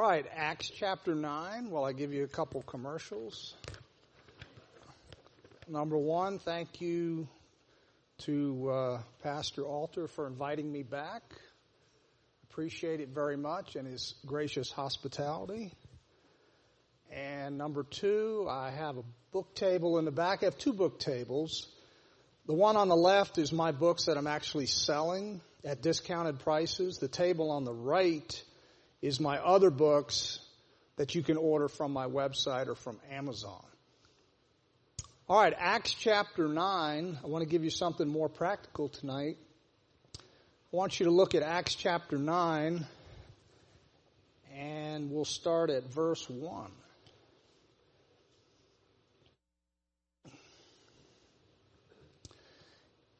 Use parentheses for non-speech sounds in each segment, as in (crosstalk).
All right, Acts chapter 9. Well, I give you a couple commercials. Number one, thank you to uh, Pastor Alter for inviting me back. Appreciate it very much and his gracious hospitality. And number two, I have a book table in the back. I have two book tables. The one on the left is my books that I'm actually selling at discounted prices. The table on the right is my other books that you can order from my website or from Amazon. All right, Acts chapter 9. I want to give you something more practical tonight. I want you to look at Acts chapter 9, and we'll start at verse 1.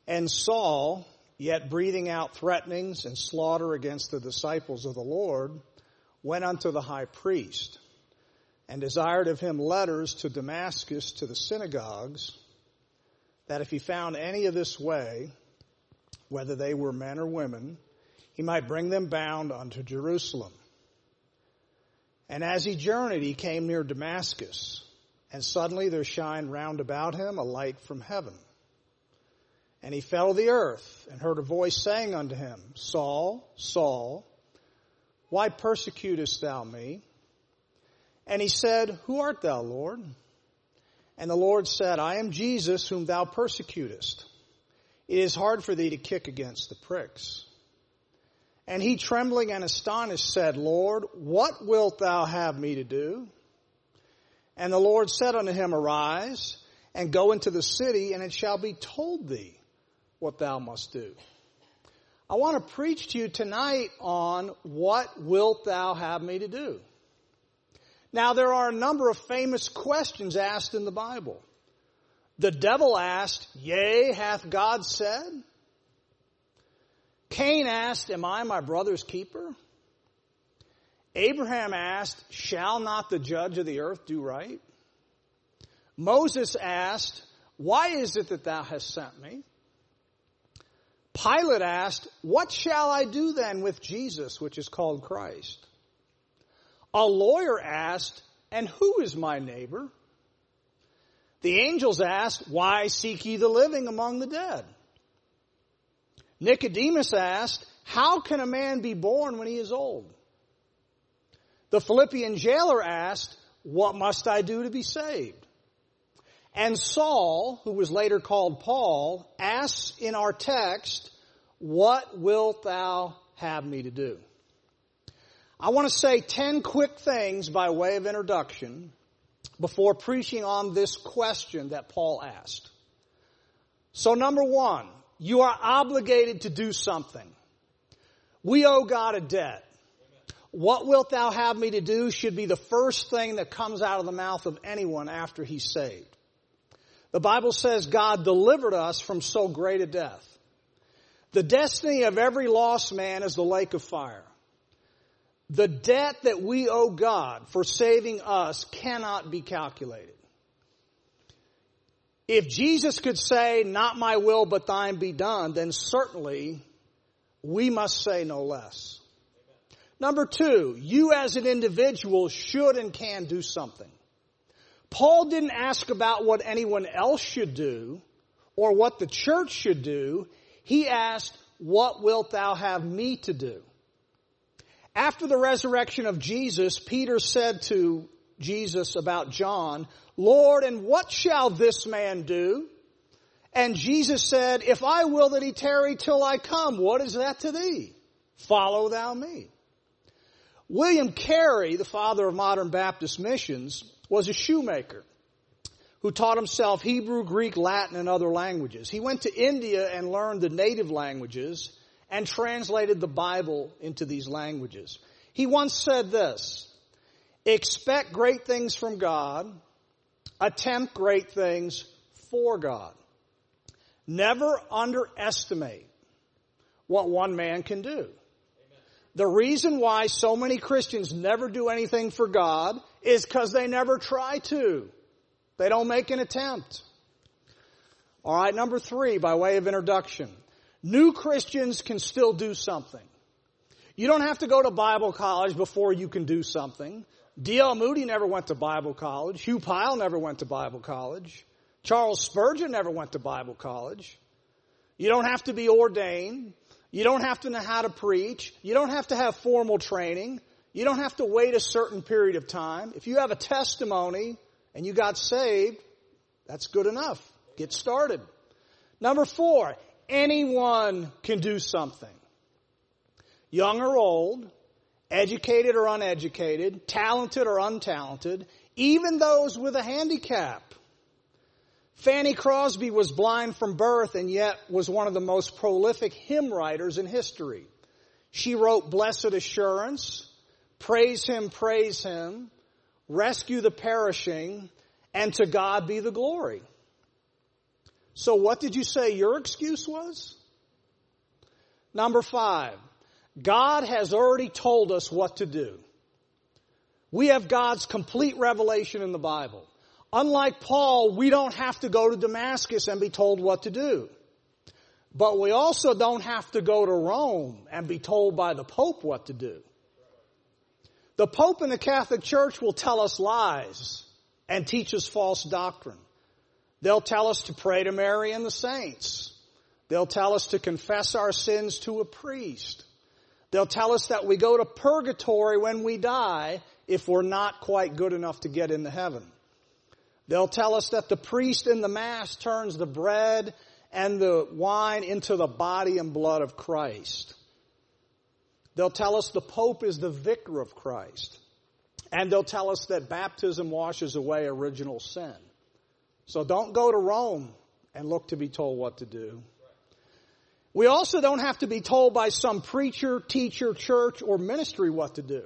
And Saul, yet breathing out threatenings and slaughter against the disciples of the Lord, went unto the high priest and desired of him letters to Damascus to the synagogues, that if he found any of this way, whether they were men or women, he might bring them bound unto Jerusalem. And as he journeyed, he came near Damascus, and suddenly there shined round about him a light from heaven. And he fell to the earth, and heard a voice saying unto him, Saul, Saul, why persecutest thou me? And he said, Who art thou, Lord? And the Lord said, I am Jesus whom thou persecutest. It is hard for thee to kick against the pricks. And he, trembling and astonished, said, Lord, what wilt thou have me to do? And the Lord said unto him, Arise and go into the city, and it shall be told thee what thou must do. I want to preach to you tonight on what wilt thou have me to do? Now there are a number of famous questions asked in the Bible. The devil asked, yea, hath God said? Cain asked, am I my brother's keeper? Abraham asked, shall not the judge of the earth do right? Moses asked, why is it that thou hast sent me? Pilate asked, What shall I do then with Jesus, which is called Christ? A lawyer asked, And who is my neighbor? The angels asked, Why seek ye the living among the dead? Nicodemus asked, How can a man be born when he is old? The Philippian jailer asked, What must I do to be saved? And Saul, who was later called Paul, asks in our text, What wilt thou have me to do? I want to say 10 quick things by way of introduction before preaching on this question that Paul asked. So number one, you are obligated to do something. We owe God a debt. What wilt thou have me to do should be the first thing that comes out of the mouth of anyone after he's saved. The Bible says God delivered us from so great a death. The destiny of every lost man is the lake of fire. The debt that we owe God for saving us cannot be calculated. If Jesus could say, not my will but thine be done, then certainly we must say no less. Number two, you as an individual should and can do something. Paul didn't ask about what anyone else should do or what the church should do. He asked, what wilt thou have me to do? After the resurrection of Jesus, Peter said to Jesus about John, Lord, and what shall this man do? And Jesus said, If I will that he tarry till I come, what is that to thee? Follow thou me. William Carey, the father of modern Baptist missions, was a shoemaker who taught himself Hebrew, Greek, Latin, and other languages. He went to India and learned the native languages and translated the Bible into these languages. He once said this, expect great things from God, attempt great things for God. Never underestimate what one man can do. The reason why so many Christians never do anything for God is because they never try to. They don't make an attempt. Alright, number three, by way of introduction. New Christians can still do something. You don't have to go to Bible college before you can do something. D.L. Moody never went to Bible college. Hugh Pyle never went to Bible college. Charles Spurgeon never went to Bible college. You don't have to be ordained. You don't have to know how to preach. You don't have to have formal training. You don't have to wait a certain period of time. If you have a testimony and you got saved, that's good enough. Get started. Number four, anyone can do something. Young or old, educated or uneducated, talented or untalented, even those with a handicap. Fanny Crosby was blind from birth and yet was one of the most prolific hymn writers in history. She wrote Blessed Assurance, Praise Him, Praise Him, Rescue the Perishing, and To God Be the Glory. So what did you say your excuse was? Number five, God has already told us what to do. We have God's complete revelation in the Bible. Unlike Paul, we don't have to go to Damascus and be told what to do. But we also don't have to go to Rome and be told by the Pope what to do. The Pope and the Catholic Church will tell us lies and teach us false doctrine. They'll tell us to pray to Mary and the saints. They'll tell us to confess our sins to a priest. They'll tell us that we go to purgatory when we die if we're not quite good enough to get into heaven. They'll tell us that the priest in the Mass turns the bread and the wine into the body and blood of Christ. They'll tell us the Pope is the vicar of Christ. And they'll tell us that baptism washes away original sin. So don't go to Rome and look to be told what to do. We also don't have to be told by some preacher, teacher, church, or ministry what to do.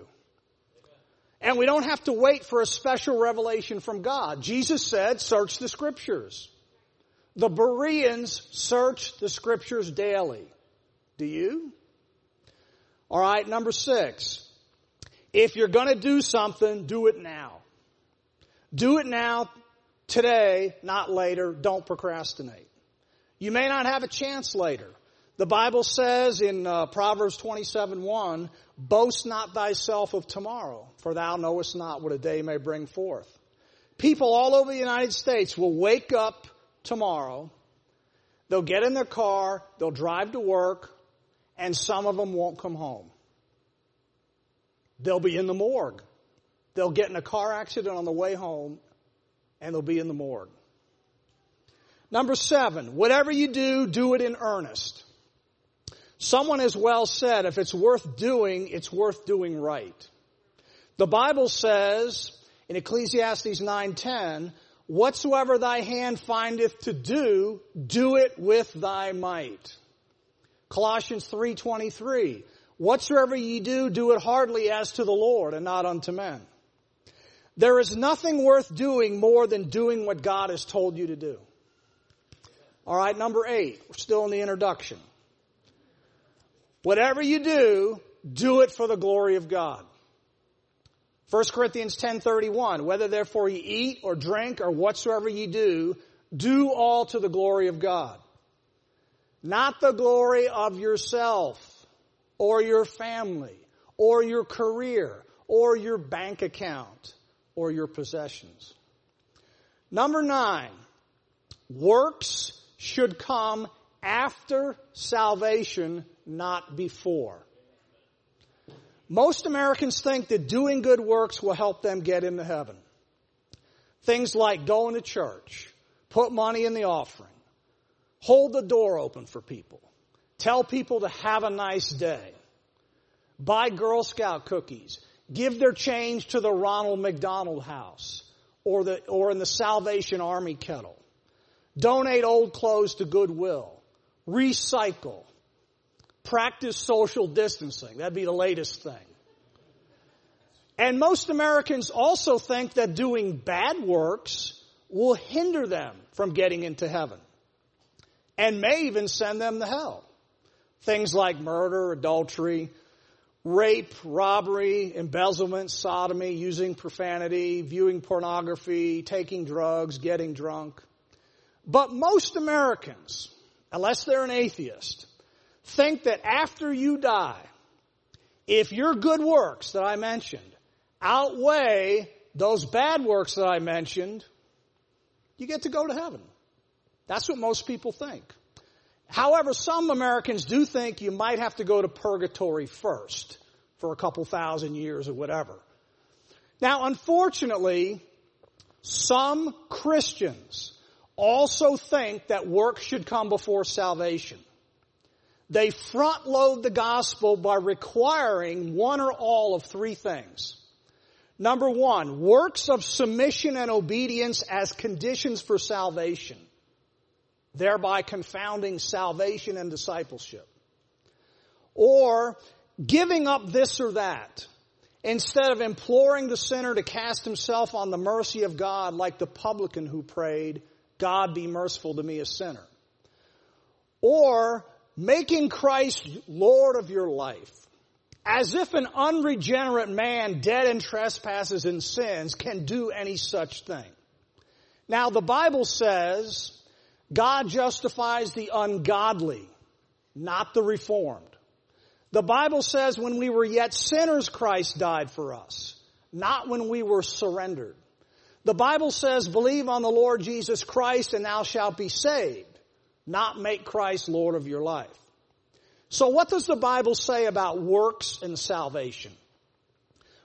And we don't have to wait for a special revelation from God. Jesus said, search the scriptures. The Bereans search the scriptures daily. Do you? All right, number six. If you're going to do something, do it now. Do it now, today, not later. Don't procrastinate. You may not have a chance later. The Bible says in uh, Proverbs 27 1, boast not thyself of tomorrow, for thou knowest not what a day may bring forth. People all over the United States will wake up tomorrow, they'll get in their car, they'll drive to work, and some of them won't come home. They'll be in the morgue. They'll get in a car accident on the way home, and they'll be in the morgue. Number seven, whatever you do, do it in earnest. Someone has well said, if it's worth doing, it's worth doing right. The Bible says in Ecclesiastes 9:10, whatsoever thy hand findeth to do, do it with thy might. Colossians 3:23, whatsoever ye do, do it heartily as to the Lord and not unto men. There is nothing worth doing more than doing what God has told you to do. All right, number 8. We're still in the introduction. Whatever you do, do it for the glory of God. 1 Corinthians 10:31 Whether therefore ye eat or drink or whatsoever ye do do all to the glory of God not the glory of yourself or your family or your career or your bank account or your possessions number 9 works should come after salvation not before. Most Americans think that doing good works will help them get into heaven. Things like going to church, put money in the offering, hold the door open for people, tell people to have a nice day, buy Girl Scout cookies, give their change to the Ronald McDonald House or the, or in the Salvation Army kettle, donate old clothes to Goodwill, recycle, practice social distancing. That'd be the latest thing. And most Americans also think that doing bad works will hinder them from getting into heaven and may even send them to hell. Things like murder, adultery, rape, robbery, embezzlement, sodomy, using profanity, viewing pornography, taking drugs, getting drunk. But most Americans, unless they're an atheist, think that after you die, if your good works that I mentioned outweigh those bad works that I mentioned, you get to go to heaven. That's what most people think. However, some Americans do think you might have to go to purgatory first for a couple thousand years or whatever. Now, unfortunately, some Christians also think that work should come before salvation. They front load the gospel by requiring one or all of three things. Number one, works of submission and obedience as conditions for salvation, thereby confounding salvation and discipleship. Or giving up this or that instead of imploring the sinner to cast himself on the mercy of God like the publican who prayed, God be merciful to me a sinner. Or making Christ Lord of your life. As if an unregenerate man dead in trespasses and sins can do any such thing. Now the Bible says God justifies the ungodly, not the reformed. The Bible says when we were yet sinners, Christ died for us, not when we were surrendered. The Bible says believe on the Lord Jesus Christ and thou shalt be saved, not make Christ Lord of your life. So what does the Bible say about works and salvation?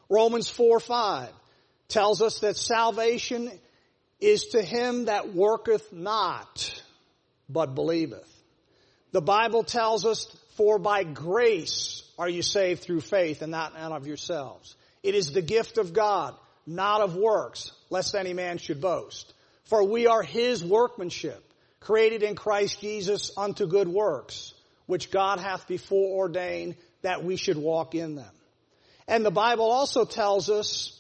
Romans 4, 5 tells us that salvation is to him that worketh not, but believeth. The Bible tells us, for by grace are you saved through faith and not out of yourselves. It is the gift of God, not of works, lest any man should boast. For we are his workmanship, created in Christ Jesus unto good works, which God hath before ordained that we should walk in them. And the Bible also tells us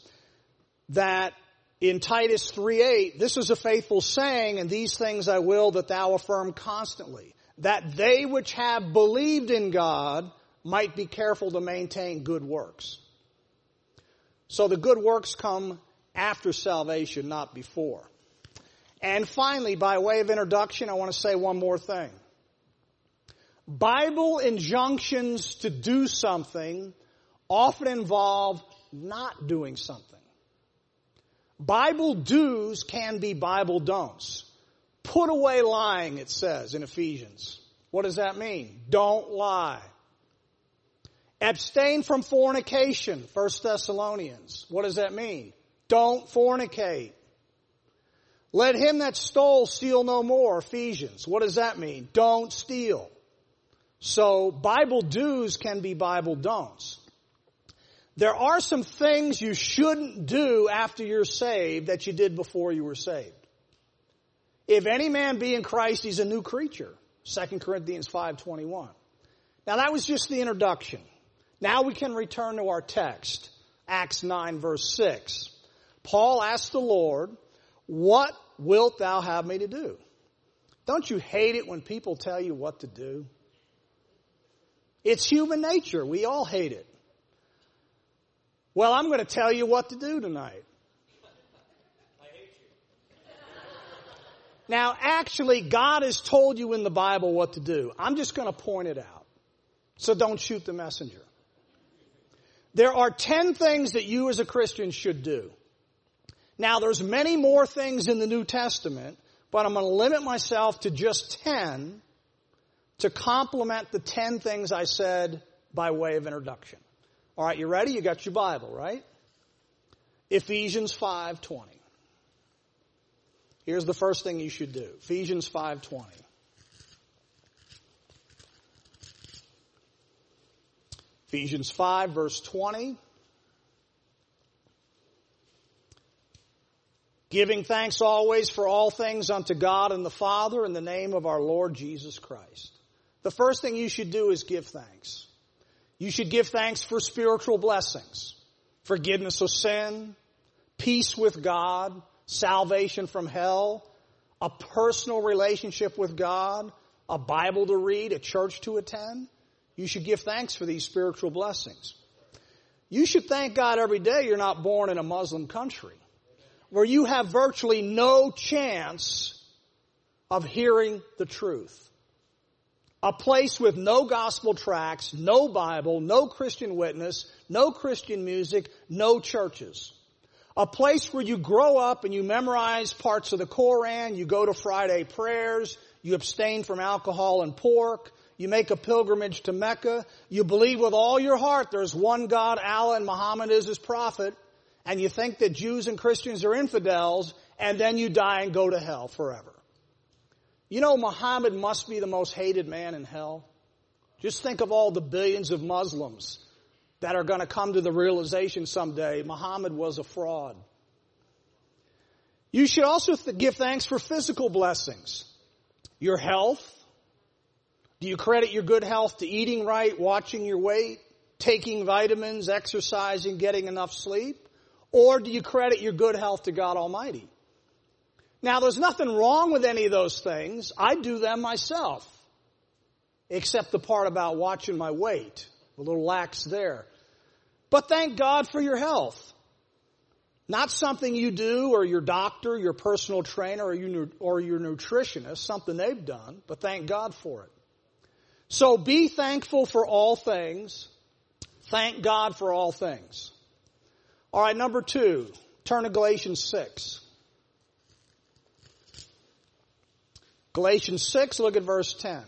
that in Titus 3:8, this is a faithful saying, and these things I will that thou affirm constantly, that they which have believed in God might be careful to maintain good works. So the good works come after salvation, not before. And finally, by way of introduction, I want to say one more thing. Bible injunctions to do something often involve not doing something. Bible do's can be Bible don'ts. Put away lying, it says in Ephesians. What does that mean? Don't lie. Abstain from fornication, 1 Thessalonians. What does that mean? Don't fornicate. Let him that stole steal no more, Ephesians. What does that mean? Don't steal. So Bible do's can be Bible don'ts. There are some things you shouldn't do after you're saved that you did before you were saved. If any man be in Christ, he's a new creature. 2 Corinthians 5.21. Now that was just the introduction. Now we can return to our text. Acts 9 verse 6. Paul asked the Lord, what wilt thou have me to do? Don't you hate it when people tell you what to do? It's human nature. We all hate it. Well, I'm going to tell you what to do tonight. I hate you. Now, actually, God has told you in the Bible what to do. I'm just going to point it out. So don't shoot the messenger. There are 10 things that you as a Christian should do. Now, there's many more things in the New Testament, but I'm going to limit myself to just 10 to complement the 10 things I said by way of introduction. All right, you ready? You got your Bible, right? Ephesians 5:20. Here's the first thing you should do. Ephesians 5:20. Ephesians 5 verse 20. Giving thanks always for all things unto God and the Father in the name of our Lord Jesus Christ the first thing you should do is give thanks. You should give thanks for spiritual blessings, forgiveness of sin, peace with God, salvation from hell, a personal relationship with God, a Bible to read, a church to attend. You should give thanks for these spiritual blessings. You should thank God every day you're not born in a Muslim country where you have virtually no chance of hearing the truth. A place with no gospel tracts, no Bible, no Christian witness, no Christian music, no churches. A place where you grow up and you memorize parts of the Koran, you go to Friday prayers, you abstain from alcohol and pork, you make a pilgrimage to Mecca, you believe with all your heart there's one God, Allah, and Muhammad is his prophet, and you think that Jews and Christians are infidels, and then you die and go to hell forever. You know, Muhammad must be the most hated man in hell. Just think of all the billions of Muslims that are going to come to the realization someday Muhammad was a fraud. You should also th- give thanks for physical blessings. Your health. Do you credit your good health to eating right, watching your weight, taking vitamins, exercising, getting enough sleep? Or do you credit your good health to God Almighty? Now, there's nothing wrong with any of those things. I do them myself. Except the part about watching my weight. A little lax there. But thank God for your health. Not something you do or your doctor, your personal trainer, or your, or your nutritionist, something they've done, but thank God for it. So be thankful for all things. Thank God for all things. All right, number two, turn to Galatians 6. Galatians 6, look at verse 10.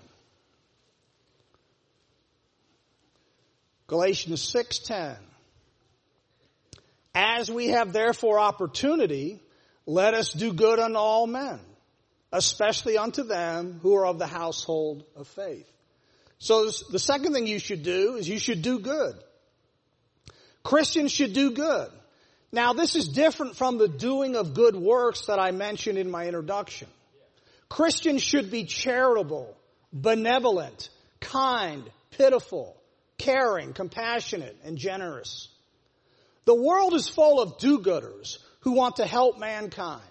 Galatians 6:10 As we have therefore opportunity let us do good unto all men especially unto them who are of the household of faith. So the second thing you should do is you should do good. Christians should do good. Now this is different from the doing of good works that I mentioned in my introduction. Christians should be charitable, benevolent, kind, pitiful, caring, compassionate, and generous. The world is full of do-gooders who want to help mankind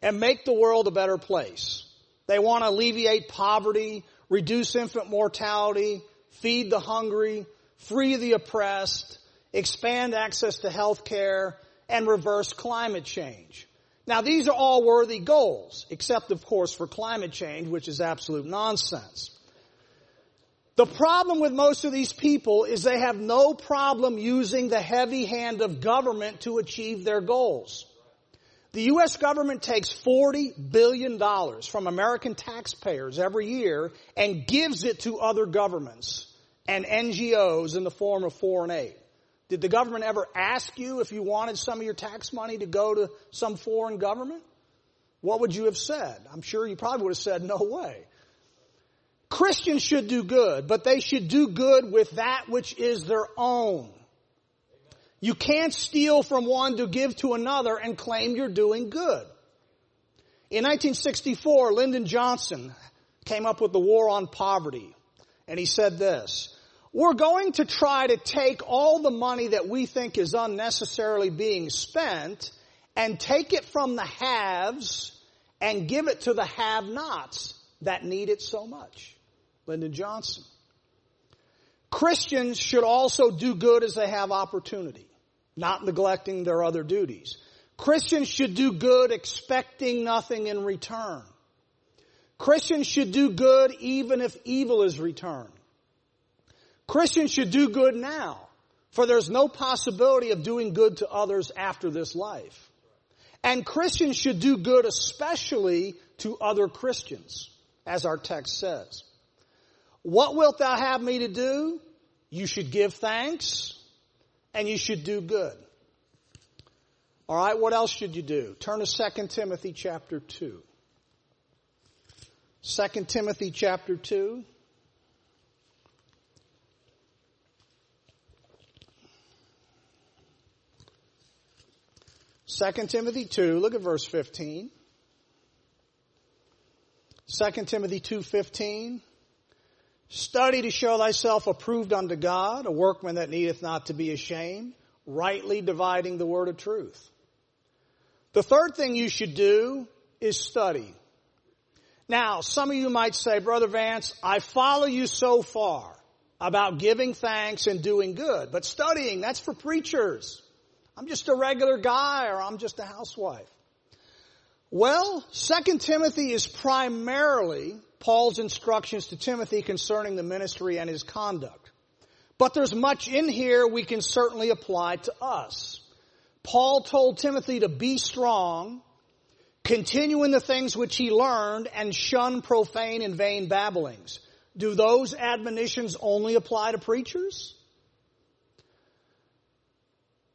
and make the world a better place. They want to alleviate poverty, reduce infant mortality, feed the hungry, free the oppressed, expand access to health care, and reverse climate change. Now these are all worthy goals, except of course for climate change, which is absolute nonsense. The problem with most of these people is they have no problem using the heavy hand of government to achieve their goals. The U.S. government takes $40 billion from American taxpayers every year and gives it to other governments and NGOs in the form of foreign aid. Did the government ever ask you if you wanted some of your tax money to go to some foreign government? What would you have said? I'm sure you probably would have said, no way. Christians should do good, but they should do good with that which is their own. You can't steal from one to give to another and claim you're doing good. In 1964, Lyndon Johnson came up with the war on poverty, and he said this, we're going to try to take all the money that we think is unnecessarily being spent and take it from the haves and give it to the have-nots that need it so much. Lyndon Johnson. Christians should also do good as they have opportunity, not neglecting their other duties. Christians should do good expecting nothing in return. Christians should do good even if evil is returned. Christians should do good now, for there's no possibility of doing good to others after this life. And Christians should do good especially to other Christians, as our text says. What wilt thou have me to do? You should give thanks and you should do good. All right, what else should you do? Turn to 2 Timothy chapter 2. 2 Timothy chapter 2. 2 Timothy 2, look at verse 15. 2 Timothy 2.15. Study to show thyself approved unto God, a workman that needeth not to be ashamed, rightly dividing the word of truth. The third thing you should do is study. Now, some of you might say, Brother Vance, I follow you so far about giving thanks and doing good, but studying, that's for preachers. I'm just a regular guy or I'm just a housewife. Well, 2 Timothy is primarily Paul's instructions to Timothy concerning the ministry and his conduct. But there's much in here we can certainly apply to us. Paul told Timothy to be strong, continue in the things which he learned, and shun profane and vain babblings. Do those admonitions only apply to preachers?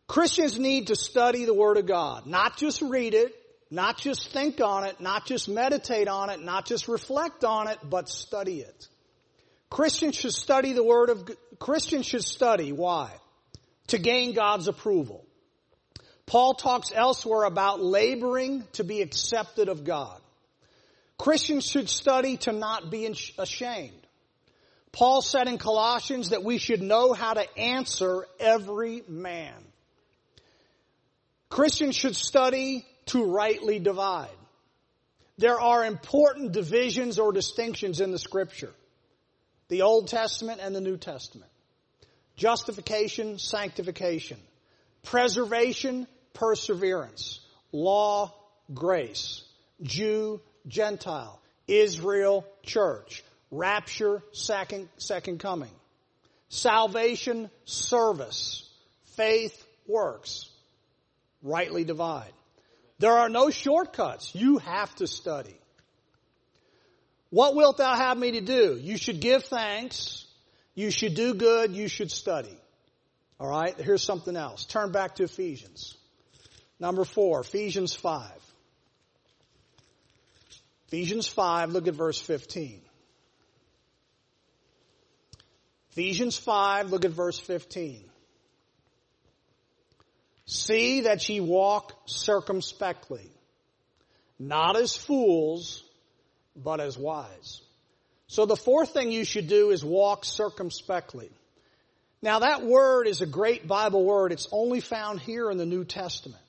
Christians need to study the Word of God, not just read it, not just think on it, not just meditate on it, not just reflect on it, but study it. Christians should study the Word of, Christians should study. Why? To gain God's approval. Paul talks elsewhere about laboring to be accepted of God. Christians should study to not be ashamed. Paul said in Colossians that we should know how to answer every man. Christians should study to rightly divide. There are important divisions or distinctions in the scripture. The Old Testament and the New Testament. Justification, sanctification. Preservation, perseverance. Law, grace. Jew, Gentile. Israel, church. Rapture, second, second coming. Salvation, service. Faith, works rightly divide. There are no shortcuts. You have to study. What wilt thou have me to do? You should give thanks. You should do good. You should study. All right. Here's something else. Turn back to Ephesians. Number four, Ephesians 5. Ephesians 5, look at verse 15. Ephesians 5, look at verse 15. See that ye walk circumspectly, not as fools, but as wise. So the fourth thing you should do is walk circumspectly. Now that word is a great Bible word. It's only found here in the New Testament.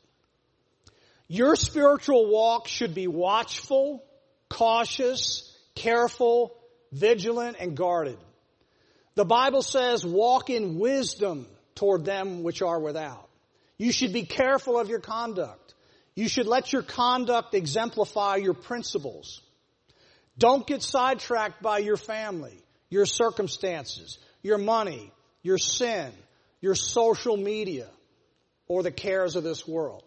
Your spiritual walk should be watchful, cautious, careful, vigilant, and guarded. The Bible says walk in wisdom toward them which are without. You should be careful of your conduct. You should let your conduct exemplify your principles. Don't get sidetracked by your family, your circumstances, your money, your sin, your social media, or the cares of this world.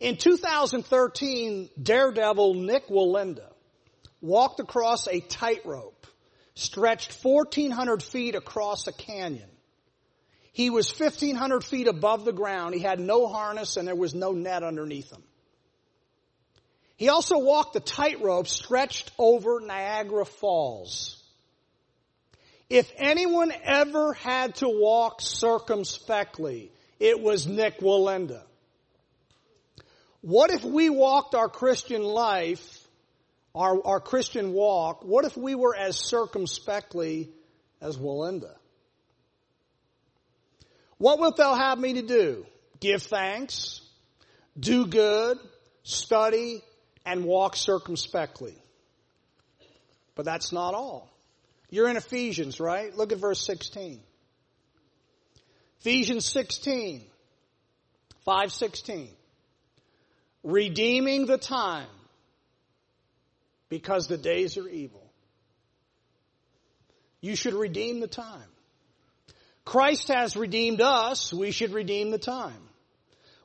In 2013, daredevil Nick Wallenda walked across a tightrope, stretched 1400 feet across a canyon. He was 1500 feet above the ground. He had no harness and there was no net underneath him. He also walked the tightrope stretched over Niagara Falls. If anyone ever had to walk circumspectly, it was Nick Wallenda. What if we walked our Christian life, our, our Christian walk, what if we were as circumspectly as Wallenda? What wilt thou have me to do? Give thanks, do good, study, and walk circumspectly. But that's not all. You're in Ephesians, right? Look at verse 16. Ephesians 16, 516. Redeeming the time because the days are evil. You should redeem the time. Christ has redeemed us, we should redeem the time.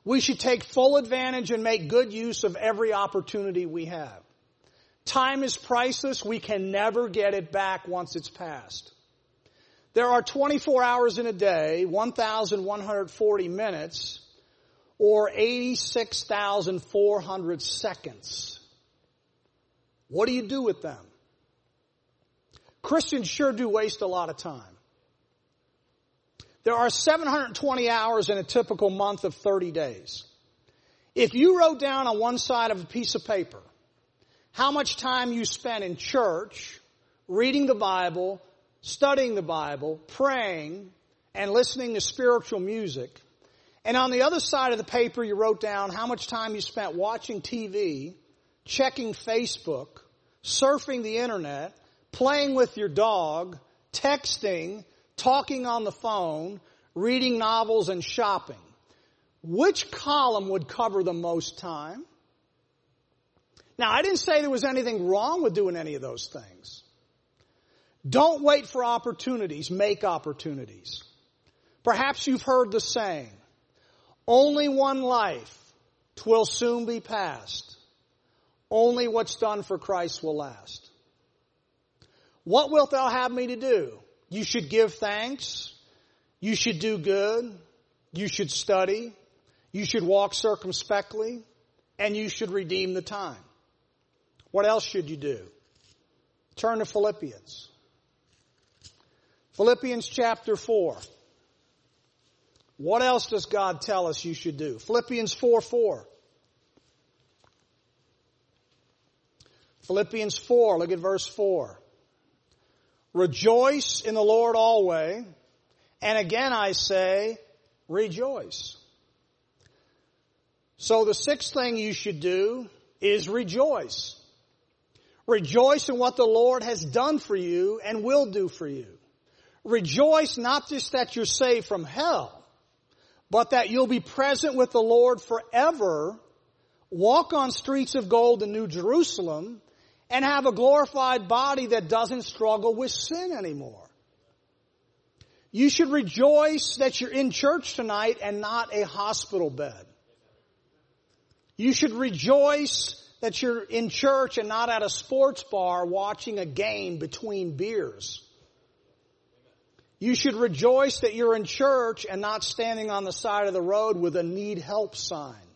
We should take full advantage and make good use of every opportunity we have. Time is priceless. We can never get it back once it's passed. There are 24 hours in a day, 1,140 minutes, or 86,400 seconds. What do you do with them? Christians sure do waste a lot of time. There are 720 hours in a typical month of 30 days. If you wrote down on one side of a piece of paper how much time you spent in church, reading the Bible, studying the Bible, praying, and listening to spiritual music, and on the other side of the paper you wrote down how much time you spent watching TV, checking Facebook, surfing the internet, playing with your dog, texting, talking on the phone, reading novels, and shopping. Which column would cover the most time? Now, I didn't say there was anything wrong with doing any of those things. Don't wait for opportunities, make opportunities. Perhaps you've heard the saying, only one life, twill soon be past. Only what's done for Christ will last. What wilt thou have me to do? You should give thanks. You should do good. You should study. You should walk circumspectly. And you should redeem the time. What else should you do? Turn to Philippians. Philippians chapter 4. What else does God tell us you should do? Philippians 4 4. Philippians 4, look at verse 4. Rejoice in the Lord always. And again I say, rejoice. So the sixth thing you should do is rejoice. Rejoice in what the Lord has done for you and will do for you. Rejoice not just that you're saved from hell, but that you'll be present with the Lord forever, walk on streets of gold in New Jerusalem, and have a glorified body that doesn't struggle with sin anymore. You should rejoice that you're in church tonight and not a hospital bed. You should rejoice that you're in church and not at a sports bar watching a game between beers. You should rejoice that you're in church and not standing on the side of the road with a need help sign.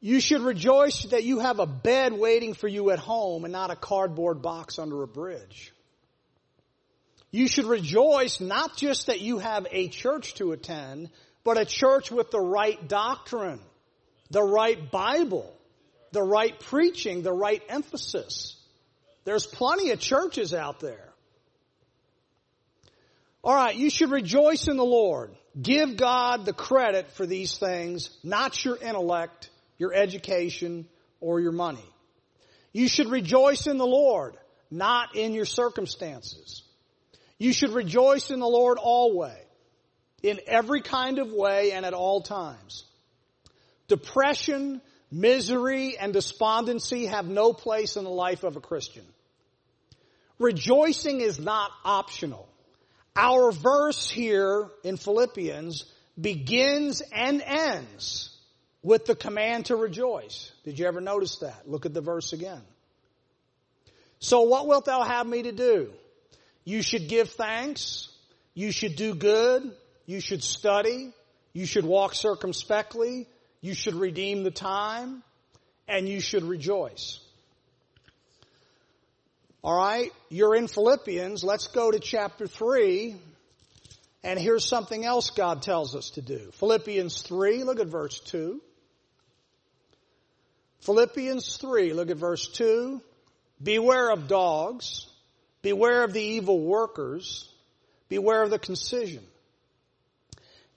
You should rejoice that you have a bed waiting for you at home and not a cardboard box under a bridge. You should rejoice not just that you have a church to attend, but a church with the right doctrine, the right Bible, the right preaching, the right emphasis. There's plenty of churches out there. All right, you should rejoice in the Lord. Give God the credit for these things, not your intellect, your education, or your money. You should rejoice in the Lord, not in your circumstances. You should rejoice in the Lord always, in every kind of way and at all times. Depression, misery, and despondency have no place in the life of a Christian. Rejoicing is not optional. Our verse here in Philippians begins and ends with the command to rejoice. Did you ever notice that? Look at the verse again. So what wilt thou have me to do? You should give thanks. You should do good. You should study. You should walk circumspectly. You should redeem the time. And you should rejoice. All right, you're in Philippians. Let's go to chapter 3. And here's something else God tells us to do. Philippians 3, look at verse 2. Philippians 3, look at verse 2. Beware of dogs. Beware of the evil workers. Beware of the concision.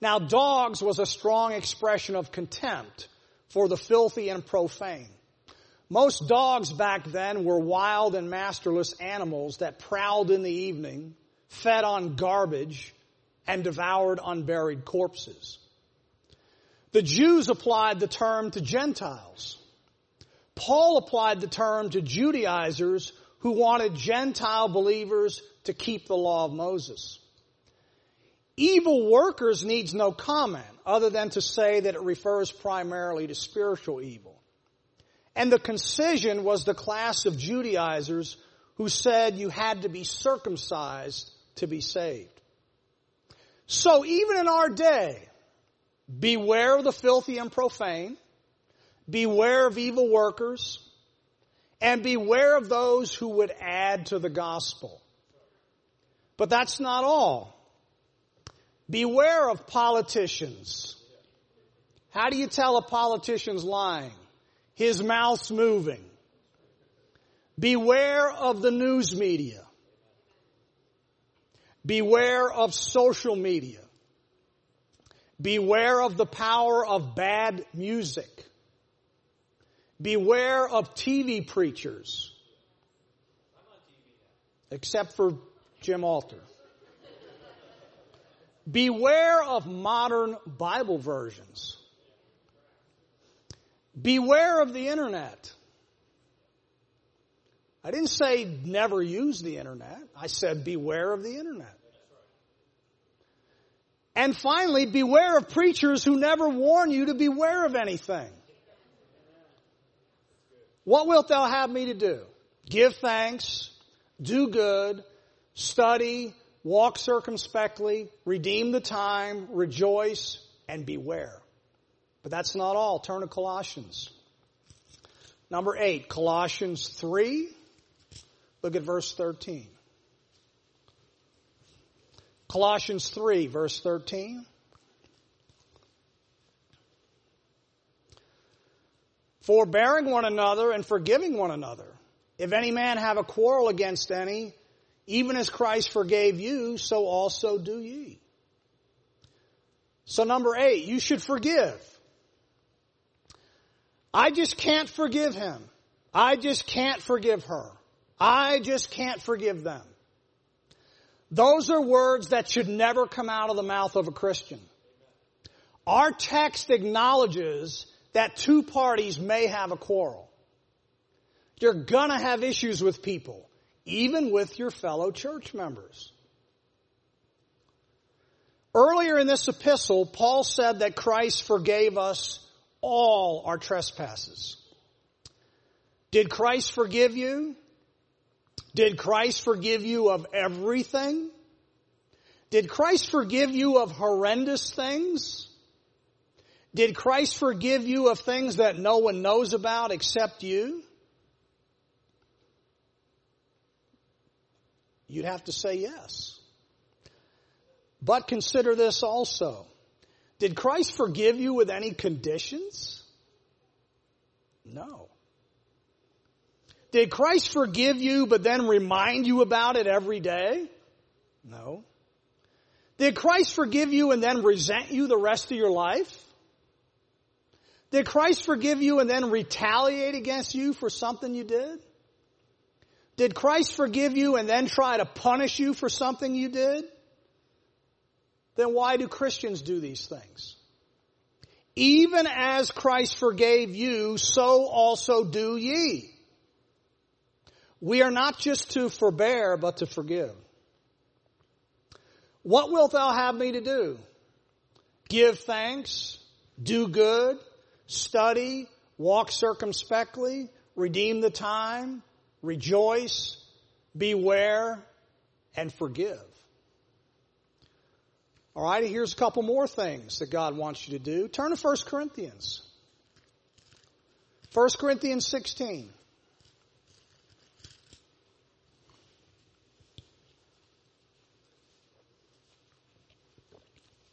Now dogs was a strong expression of contempt for the filthy and profane. Most dogs back then were wild and masterless animals that prowled in the evening, fed on garbage, and devoured unburied corpses. The Jews applied the term to Gentiles. Paul applied the term to Judaizers who wanted Gentile believers to keep the law of Moses. Evil workers needs no comment other than to say that it refers primarily to spiritual evil. And the concision was the class of Judaizers who said you had to be circumcised to be saved. So even in our day, beware of the filthy and profane, beware of evil workers, and beware of those who would add to the gospel. But that's not all. Beware of politicians. How do you tell a politician's lying? his mouth's moving. Beware of the news media. Beware of social media. Beware of the power of bad music. Beware of TV preachers. Except for Jim Alter. Beware of modern Bible versions. Beware of the internet. I didn't say never use the internet. I said beware of the internet. And finally, beware of preachers who never warn you to beware of anything. What wilt thou have me to do? Give thanks, do good, study, walk circumspectly, redeem the time, rejoice, and beware. But that's not all. Turn to Colossians. Number eight, Colossians 3. Look at verse 13. Colossians 3, verse 13. Forbearing one another and forgiving one another. If any man have a quarrel against any, even as Christ forgave you, so also do ye. So number eight, you should forgive. I just can't forgive him. I just can't forgive her. I just can't forgive them. Those are words that should never come out of the mouth of a Christian. Our text acknowledges that two parties may have a quarrel. You're gonna have issues with people, even with your fellow church members. Earlier in this epistle, Paul said that Christ forgave us all our trespasses. Did Christ forgive you? Did Christ forgive you of everything? Did Christ forgive you of horrendous things? Did Christ forgive you of things that no one knows about except you? You'd have to say yes. But consider this also. Did Christ forgive you with any conditions? No. Did Christ forgive you but then remind you about it every day? No. Did Christ forgive you and then resent you the rest of your life? Did Christ forgive you and then retaliate against you for something you did? Did Christ forgive you and then try to punish you for something you did? Then why do Christians do these things? Even as Christ forgave you, so also do ye. We are not just to forbear, but to forgive. What wilt thou have me to do? Give thanks, do good, study, walk circumspectly, redeem the time, rejoice, beware, and forgive. All right, here's a couple more things that God wants you to do. Turn to 1 Corinthians. 1 Corinthians 16.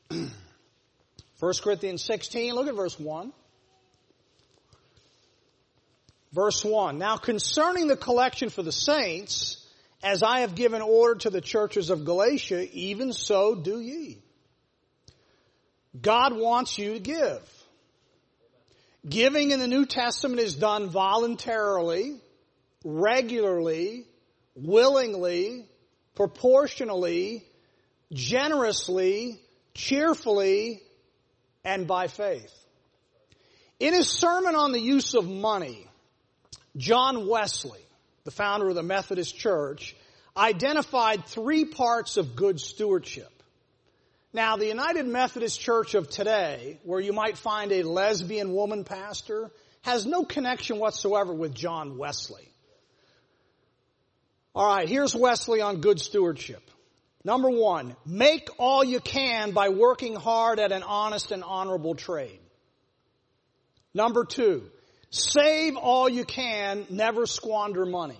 (clears throat) 1 Corinthians 16, look at verse 1. Verse 1. Now concerning the collection for the saints, as I have given order to the churches of Galatia, even so do ye. God wants you to give. Giving in the New Testament is done voluntarily, regularly, willingly, proportionally, generously, cheerfully, and by faith. In his sermon on the use of money, John Wesley, the founder of the Methodist Church, identified three parts of good stewardship. Now, the United Methodist Church of today, where you might find a lesbian woman pastor, has no connection whatsoever with John Wesley. Alright, here's Wesley on good stewardship. Number one, make all you can by working hard at an honest and honorable trade. Number two, save all you can, never squander money.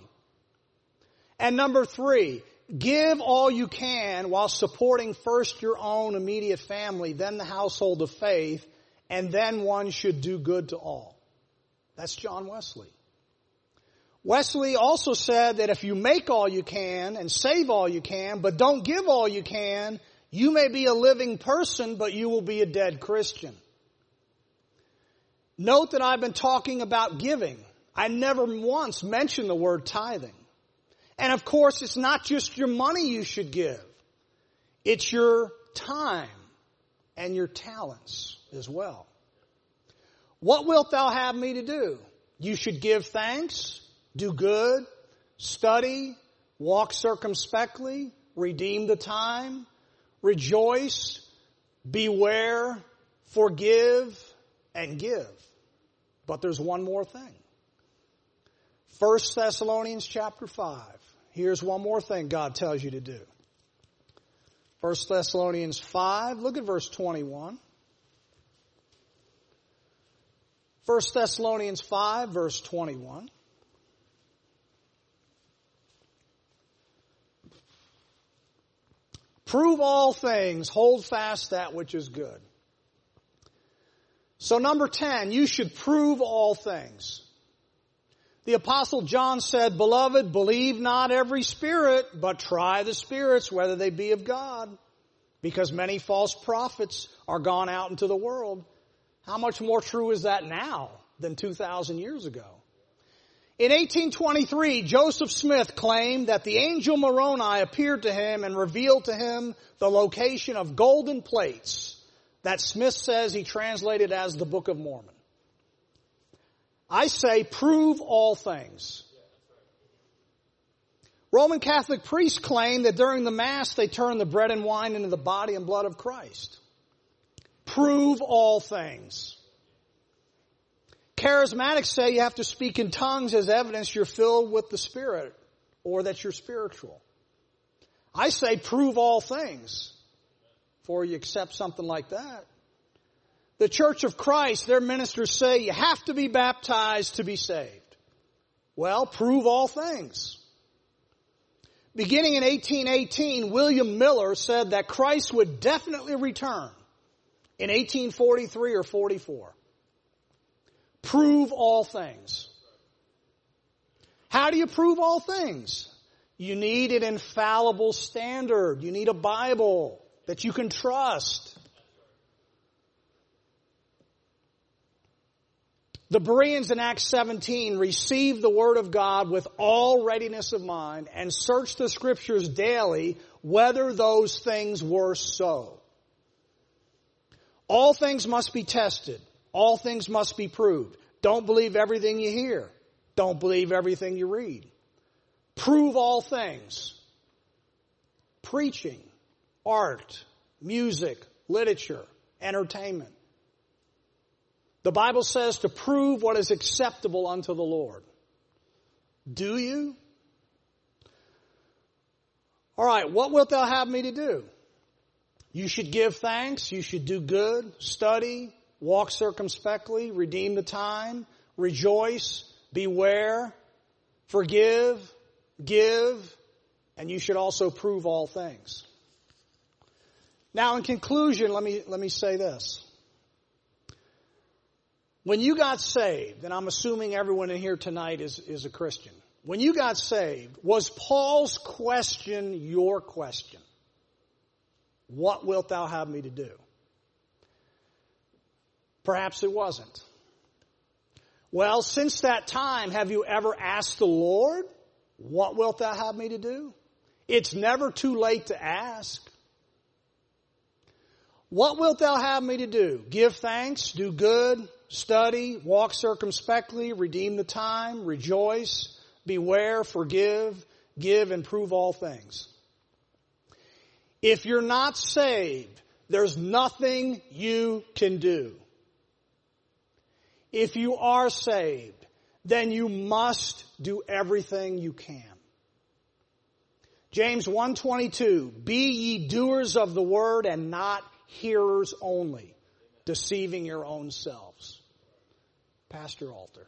And number three, give all you can while supporting first your own immediate family, then the household of faith, and then one should do good to all. That's John Wesley. Wesley also said that if you make all you can and save all you can, but don't give all you can, you may be a living person, but you will be a dead Christian. Note that I've been talking about giving. I never once mentioned the word tithing. And of course, it's not just your money you should give. It's your time and your talents as well. What wilt thou have me to do? You should give thanks, do good, study, walk circumspectly, redeem the time, rejoice, beware, forgive, and give. But there's one more thing. 1 Thessalonians chapter 5. Here's one more thing God tells you to do. 1 Thessalonians 5, look at verse 21. 1 Thessalonians 5, verse 21. Prove all things, hold fast that which is good. So number 10, you should prove all things. The apostle John said, beloved, believe not every spirit, but try the spirits whether they be of God. Because many false prophets are gone out into the world. How much more true is that now than 2,000 years ago? In 1823, Joseph Smith claimed that the angel Moroni appeared to him and revealed to him the location of golden plates that Smith says he translated as the Book of Mormon. I say prove all things. Roman Catholic priests claim that during the Mass they turn the bread and wine into the body and blood of Christ. Prove all things. Charismatics say you have to speak in tongues as evidence you're filled with the Spirit or that you're spiritual. I say prove all things before you accept something like that. The Church of Christ, their ministers say you have to be baptized to be saved. Well, prove all things. Beginning in 1818, William Miller said that Christ would definitely return in 1843 or 44 prove all things. How do you prove all things? You need an infallible standard. You need a Bible that you can trust. The Bereans in Acts 17 received the Word of God with all readiness of mind and searched the Scriptures daily whether those things were so. All things must be tested. All things must be proved. Don't believe everything you hear. Don't believe everything you read. Prove all things. Preaching, art, music, literature, entertainment. The Bible says to prove what is acceptable unto the Lord. Do you? All right, what wilt thou have me to do? You should give thanks. You should do good, study, walk circumspectly, redeem the time, rejoice, beware, forgive, give, and you should also prove all things. Now in conclusion, let me, let me say this. When you got saved, and I'm assuming everyone in here tonight is, is a Christian. When you got saved, was Paul's question your question? What wilt thou have me to do? Perhaps it wasn't. Well, since that time, have you ever asked the Lord, what wilt thou have me to do? It's never too late to ask. What wilt thou have me to do? Give thanks, do good, study, walk circumspectly, redeem the time, rejoice, beware, forgive, give, and prove all things. If you're not saved, there's nothing you can do. If you are saved, then you must do everything you can. James 122, be ye doers of the word and not hearers only, deceiving your own selves. Pastor Alter.